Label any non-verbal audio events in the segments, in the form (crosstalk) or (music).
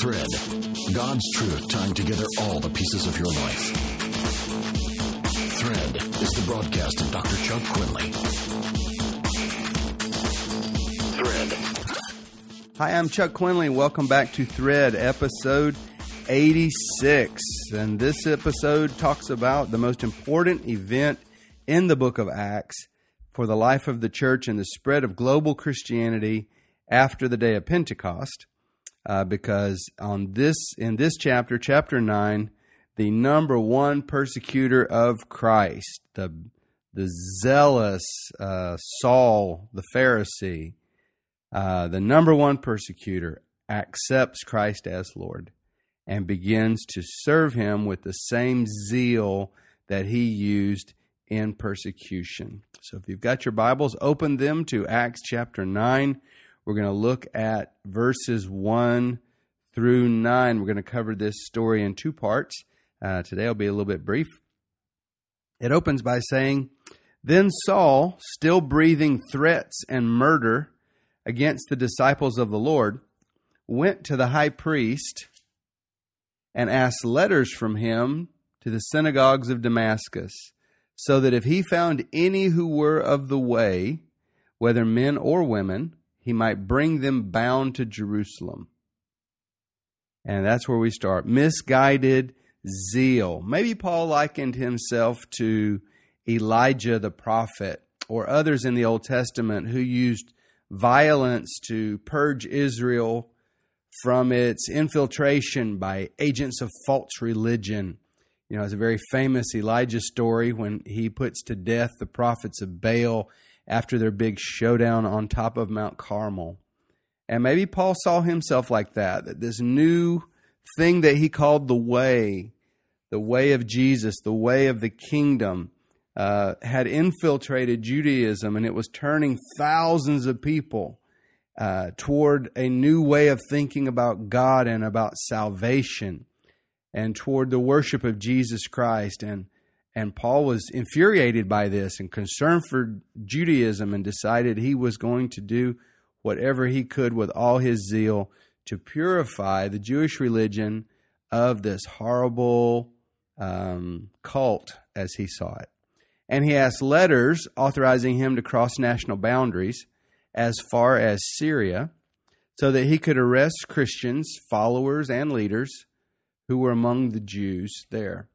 Thread God's truth tying together all the pieces of your life. Thread is the broadcast of Dr. Chuck Quinley. Thread. Hi, I'm Chuck Quinley. Welcome back to Thread, episode 86. And this episode talks about the most important event in the book of Acts for the life of the church and the spread of global Christianity after the day of Pentecost uh, because on this in this chapter, chapter nine, the number one persecutor of Christ, the the zealous uh, Saul, the Pharisee, uh, the number one persecutor, accepts Christ as Lord and begins to serve him with the same zeal that he used in persecution. So if you've got your Bibles, open them to Acts chapter 9. We're going to look at verses 1 through 9. We're going to cover this story in two parts. Uh, today will be a little bit brief. It opens by saying, Then Saul, still breathing threats and murder against the disciples of the Lord, went to the high priest and asked letters from him to the synagogues of Damascus, so that if he found any who were of the way, whether men or women, he might bring them bound to Jerusalem. And that's where we start. Misguided zeal. Maybe Paul likened himself to Elijah the prophet or others in the Old Testament who used violence to purge Israel from its infiltration by agents of false religion. You know, it's a very famous Elijah story when he puts to death the prophets of Baal after their big showdown on top of Mount Carmel. And maybe Paul saw himself like that, that this new thing that he called the way, the way of Jesus, the way of the kingdom, uh, had infiltrated Judaism and it was turning thousands of people uh, toward a new way of thinking about God and about salvation and toward the worship of Jesus Christ. And and Paul was infuriated by this and concerned for Judaism and decided he was going to do whatever he could with all his zeal to purify the Jewish religion of this horrible um, cult as he saw it. And he asked letters authorizing him to cross national boundaries as far as Syria so that he could arrest Christians, followers, and leaders who were among the Jews there.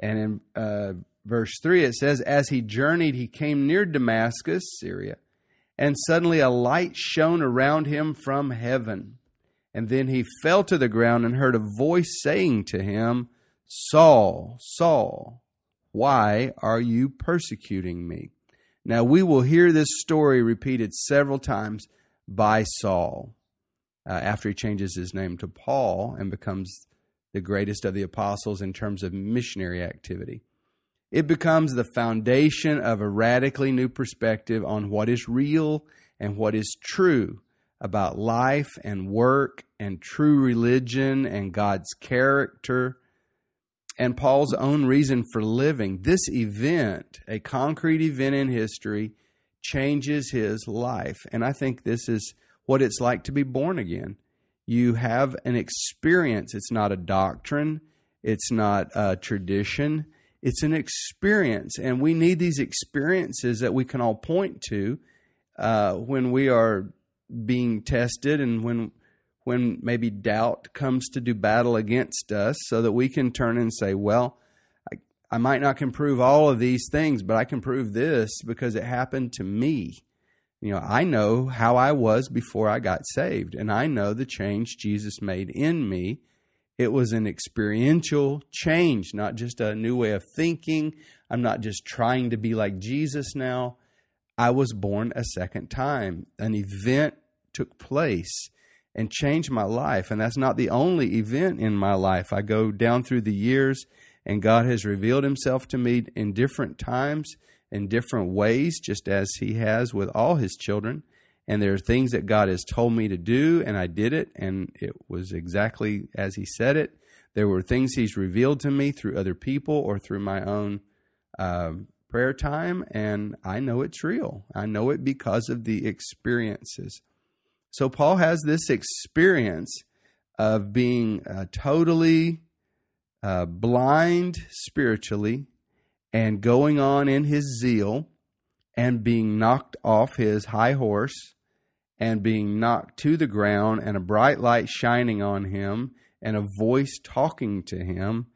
And in uh, verse 3, it says, As he journeyed, he came near Damascus, Syria, and suddenly a light shone around him from heaven. And then he fell to the ground and heard a voice saying to him, Saul, Saul, why are you persecuting me? Now we will hear this story repeated several times by Saul uh, after he changes his name to Paul and becomes the greatest of the apostles in terms of missionary activity. It becomes the foundation of a radically new perspective on what is real and what is true about life and work and true religion and God's character and Paul's own reason for living. This event, a concrete event in history, changes his life. And I think this is what it's like to be born again you have an experience. It's not a doctrine, it's not a tradition, it's an experience. And we need these experiences that we can all point to uh, when we are being tested and when when maybe doubt comes to do battle against us so that we can turn and say, well, I, I might not can prove all of these things, but I can prove this because it happened to me. You know, I know how I was before I got saved, and I know the change Jesus made in me. It was an experiential change, not just a new way of thinking. I'm not just trying to be like Jesus now. I was born a second time. An event took place and changed my life. And that's not the only event in my life. I go down through the years, and God has revealed himself to me in different times in different ways, just as He has with all His children. And there are things that God has told me to do, and I did it, and it was exactly as He said it. There were things He's revealed to me through other people or through my own uh, prayer time, and I know it's real. I know it because of the experiences. So Paul has this experience of being uh, totally uh, blind spiritually and going on in his zeal and being knocked off his high horse and being knocked to the ground and a bright light shining on him and a voice talking to him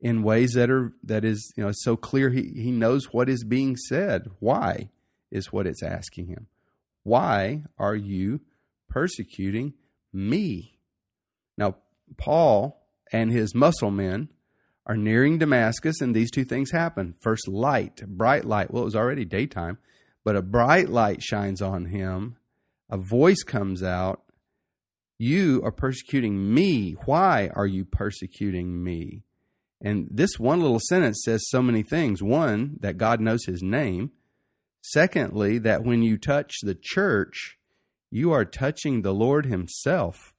in ways that are that is you know so clear. He, he knows what is being said. Why is what it's asking him. Why are you persecuting me? Now paul and his muscle men are nearing damascus and these two things happen first light bright light well it was already daytime but a bright light shines on him a voice comes out you are persecuting me why are you persecuting me and this one little sentence says so many things. One, that God knows his name. Secondly, that when you touch the church, you are touching the Lord himself.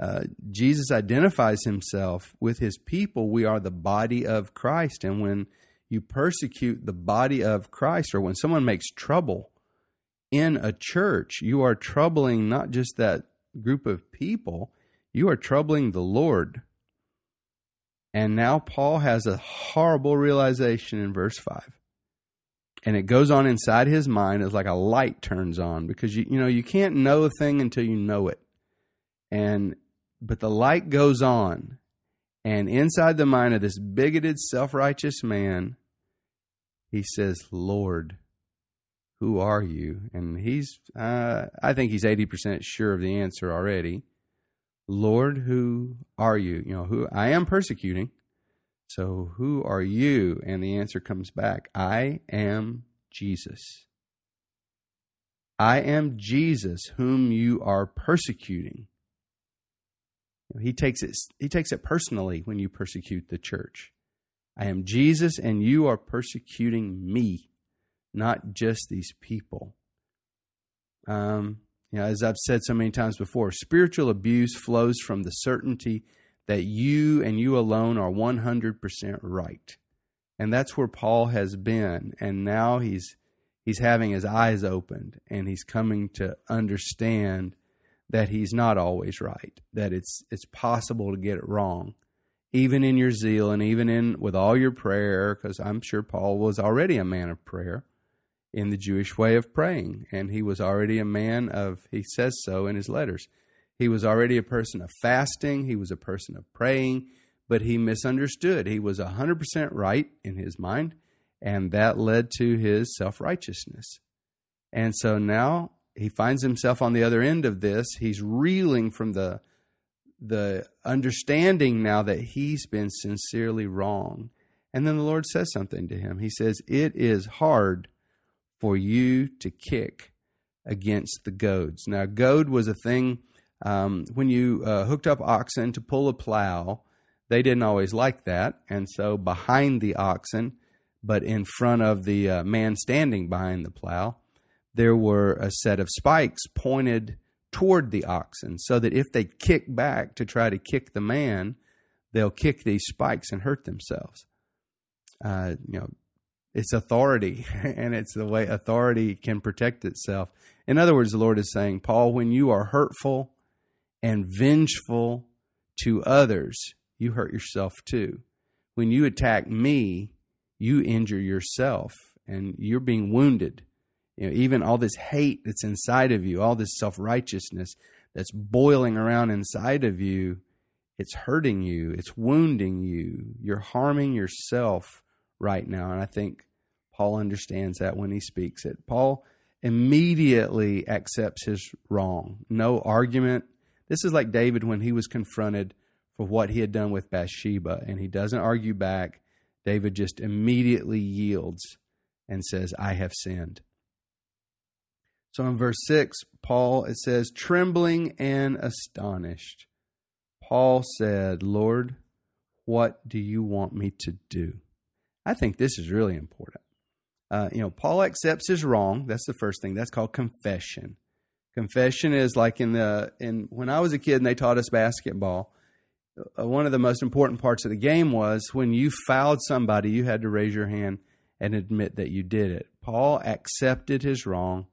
Uh, Jesus identifies himself with his people. We are the body of Christ. And when you persecute the body of Christ, or when someone makes trouble in a church, you are troubling not just that group of people, you are troubling the Lord. And now Paul has a horrible realization in verse 5. And it goes on inside his mind as like a light turns on because you you know you can't know a thing until you know it. And but the light goes on and inside the mind of this bigoted self-righteous man he says, "Lord, who are you?" And he's uh, I think he's 80% sure of the answer already. Lord, who are you? You know, who I am persecuting. So who are you? And the answer comes back I am Jesus. I am Jesus whom you are persecuting. He takes it he takes it personally when you persecute the church. I am Jesus and you are persecuting me, not just these people. Um, you know, as I've said so many times before, spiritual abuse flows from the certainty that you and you alone are 100% right. And that's where Paul has been. And now he's, he's having his eyes opened and he's coming to understand that he's not always right, that it's, it's possible to get it wrong. Even in your zeal and even in with all your prayer, because I'm sure Paul was already a man of prayer in the Jewish way of praying. And he was already a man of, he says so in his letters. He was already a person of fasting, he was a person of praying, but he misunderstood. He was 100% right in his mind, and that led to his self righteousness. And so now he finds himself on the other end of this. He's reeling from the the understanding now that he's been sincerely wrong. And then the Lord says something to him. He says, It is hard for you to kick against the goads. Now, goad was a thing um, when you uh, hooked up oxen to pull a plow. They didn't always like that, and so behind the oxen, but in front of the uh, man standing behind the plow, there were a set of spikes pointed toward the oxen, so that if they kick back to try to kick the man, they'll kick these spikes and hurt themselves. Uh, you know, it's authority (laughs) and it's the way authority can protect itself. In other words, the Lord is saying, Paul, when you are hurtful and vengeful to others, you hurt yourself too. When you attack me, you injure yourself and you're being wounded. You know, even all this hate that's inside of you, all this self righteousness that's boiling around inside of you, it's hurting you, it's wounding you, you're harming yourself right now. And I think Paul understands that when he speaks it. Paul immediately accepts his wrong. No argument. This is like David when he was confronted for what he had done with Bathsheba, and he doesn't argue back. David just immediately yields and says, I have sinned. So in verse 6, Paul, it says, trembling and astonished. Paul said, Lord, what do you want me to do? I think this is really important. Uh, you know, Paul accepts his wrong. That's the first thing. That's called confession. Confession is like in the in when I was a kid and they taught us basketball. Uh, one of the most important parts of the game was when you fouled somebody, you had to raise your hand and admit that you did it. Paul accepted his wrong,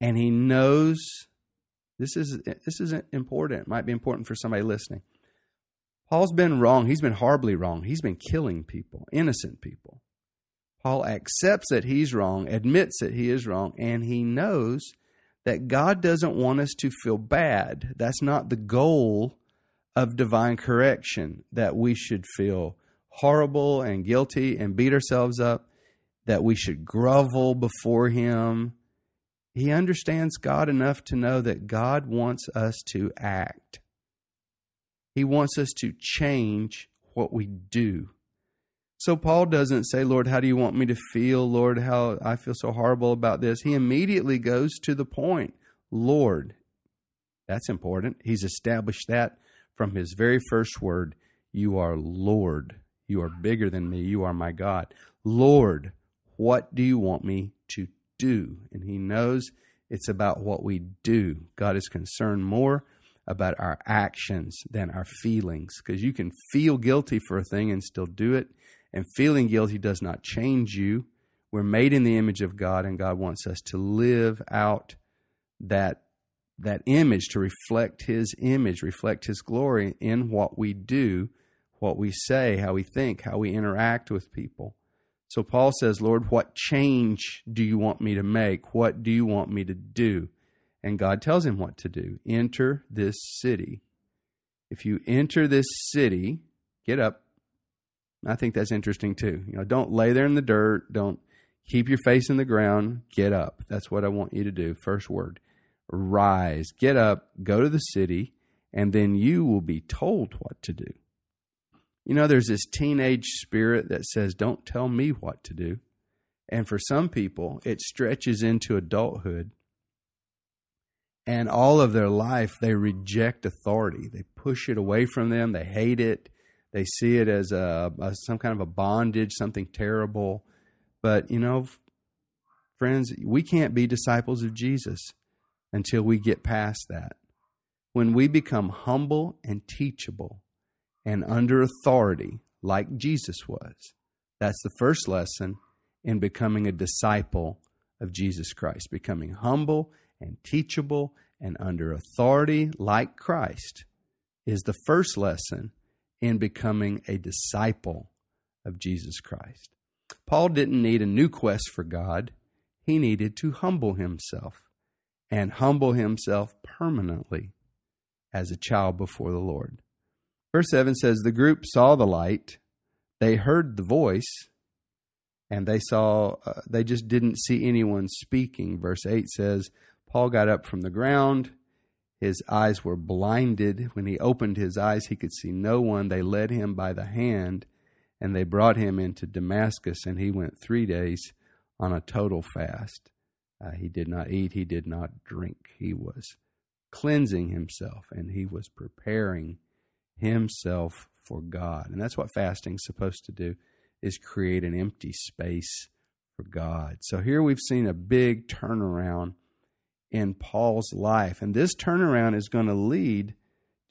and he knows This is this is important. It might be important for somebody listening. Paul's been wrong. He's been horribly wrong. He's been killing people, innocent people. Paul accepts that he's wrong, admits that he is wrong, and he knows that God doesn't want us to feel bad. That's not the goal of divine correction, that we should feel horrible and guilty and beat ourselves up, that we should grovel before Him. He understands God enough to know that God wants us to act. He wants us to change what we do. So Paul doesn't say, Lord, how do you want me to feel? Lord, how I feel so horrible about this. He immediately goes to the point. Lord, that's important. He's established that from his very first word. You are Lord. You are bigger than me. You are my God. Lord, what do you want me to do? And he knows it's about what we do. God is concerned more about our actions than our feelings because you can feel guilty for a thing and still do it. And feeling guilty does not change you. We're made in the image of God, and God wants us to live out that that image to reflect his image, reflect his glory in what we do, what we say, how we think, how we interact with people. So Paul says, Lord, what change do you want me to make? What do you want me to do? And God tells him what to do. Enter this city. If you enter this city, get up. I think that's interesting too. You know, don't lay there in the dirt. Don't keep your face in the ground. Get up. That's what I want you to do. First word. Rise. Get up. Go to the city. And then you will be told what to do. You know, there's this teenage spirit that says, Don't tell me what to do. And for some people, it stretches into adulthood. And all of their life, they reject authority. They push it away from them. They hate it. They see it as a, a some kind of a bondage, something terrible. But, you know, friends, we can't be disciples of Jesus until we get past that. When we become humble and teachable, and under authority like Jesus was. That's the first lesson in becoming a disciple of Jesus Christ, becoming humble and teachable and under authority like Christ is the first lesson in becoming a disciple of Jesus Christ. Paul didn't need a new quest for God, he needed to humble himself and humble himself permanently as a child before the Lord. Verse 7 says, The group saw the light, they heard the voice, and they saw, uh, they just didn't see anyone speaking. Verse 8 says, Paul got up from the ground. His eyes were blinded. When he opened his eyes, he could see no one. They led him by the hand and they brought him into Damascus, and he went three days on a total fast. Uh, he did not eat, he did not drink. He was cleansing himself and he was preparing himself for God. And that's what fasting's supposed to do is create an empty space for God. So here we've seen a big turnaround in Paul's life. And this turnaround is going to lead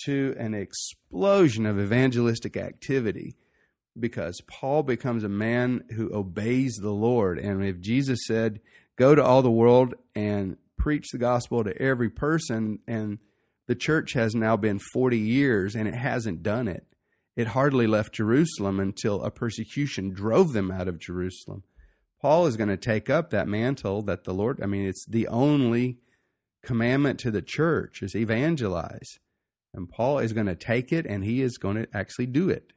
to an explosion of evangelistic activity because Paul becomes a man who obeys the Lord. And if Jesus said, Go to all the world and preach the gospel to every person, and the church has now been 40 years and it hasn't done it. It hardly left Jerusalem until a persecution drove them out of Jerusalem. Paul is going to take up that mantle that the Lord, I mean, it's the only commandment to the church is evangelize. And Paul is going to take it and he is going to actually do it.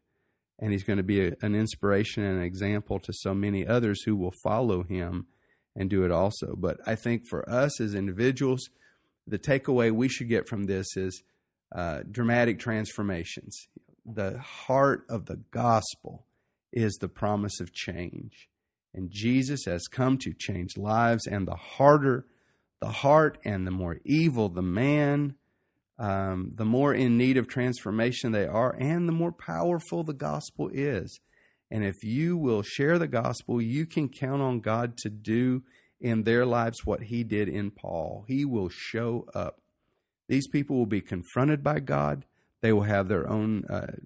And he's going to be a, an inspiration and an example to so many others who will follow him and do it also. But I think for us as individuals, the takeaway we should get from this is uh, dramatic transformations. The heart of the gospel is the promise of change. And Jesus has come to change lives, and the harder the heart and the more evil the man, um, the more in need of transformation they are, and the more powerful the gospel is. And if you will share the gospel, you can count on God to do in their lives what he did in Paul. He will show up. These people will be confronted by God. They will have their own uh,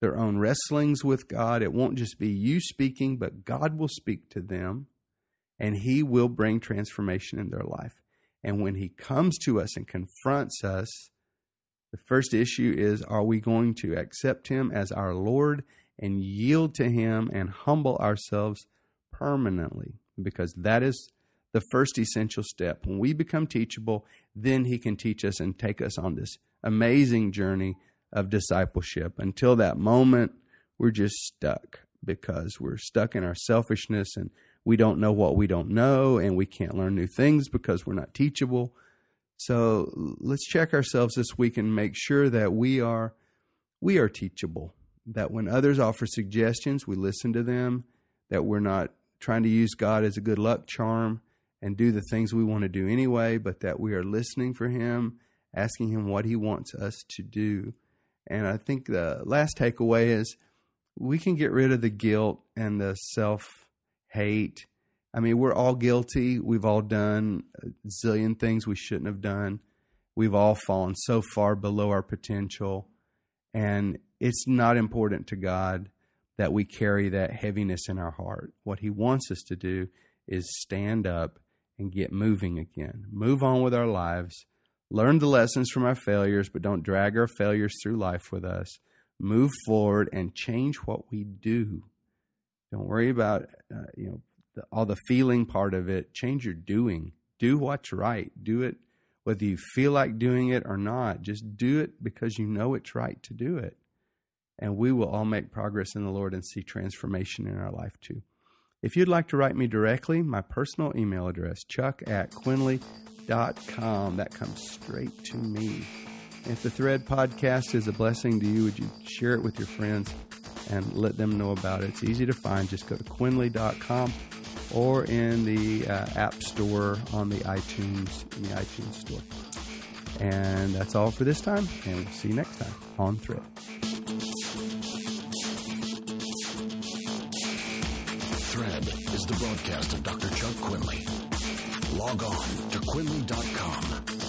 their own wrestlings with God. It won't just be you speaking, but God will speak to them, and He will bring transformation in their life. And when he comes to us and confronts us, the first issue is are we going to accept him as our Lord and yield to him and humble ourselves permanently? Because that is the first essential step. When we become teachable, then he can teach us and take us on this amazing journey of discipleship. Until that moment, we're just stuck because we're stuck in our selfishness and we don't know what we don't know and we can't learn new things because we're not teachable. So let's check ourselves this week and make sure that we are we are teachable. That when others offer suggestions, we listen to them, that we're not trying to use God as a good luck charm and do the things we want to do anyway, but that we are listening for him, asking him what he wants us to do. And I think the last takeaway is we can get rid of the guilt and the self hate. I mean, we're all guilty. We've all done a zillion things we shouldn't have done. We've all fallen so far below our potential. And it's not important to God that we carry that heaviness in our heart. What He wants us to do is stand up and get moving again. Move on with our lives. Learn the lessons from our failures, but don't drag our failures through life with us. Move forward and change what we do. Don't worry about uh, you know the, all the feeling part of it. Change your doing. Do what's right. Do it whether you feel like doing it or not. Just do it because you know it's right to do it. And we will all make progress in the Lord and see transformation in our life too. If you'd like to write me directly, my personal email address, chuck at quinley.com. That comes straight to me. If the Thread podcast is a blessing to you, would you share it with your friends and let them know about it? It's easy to find. Just go to quinley.com or in the uh, App Store on the iTunes, in the iTunes Store. And that's all for this time, and we'll see you next time on Thread. The broadcast of Dr. Chuck Quinley. Log on to Quinley.com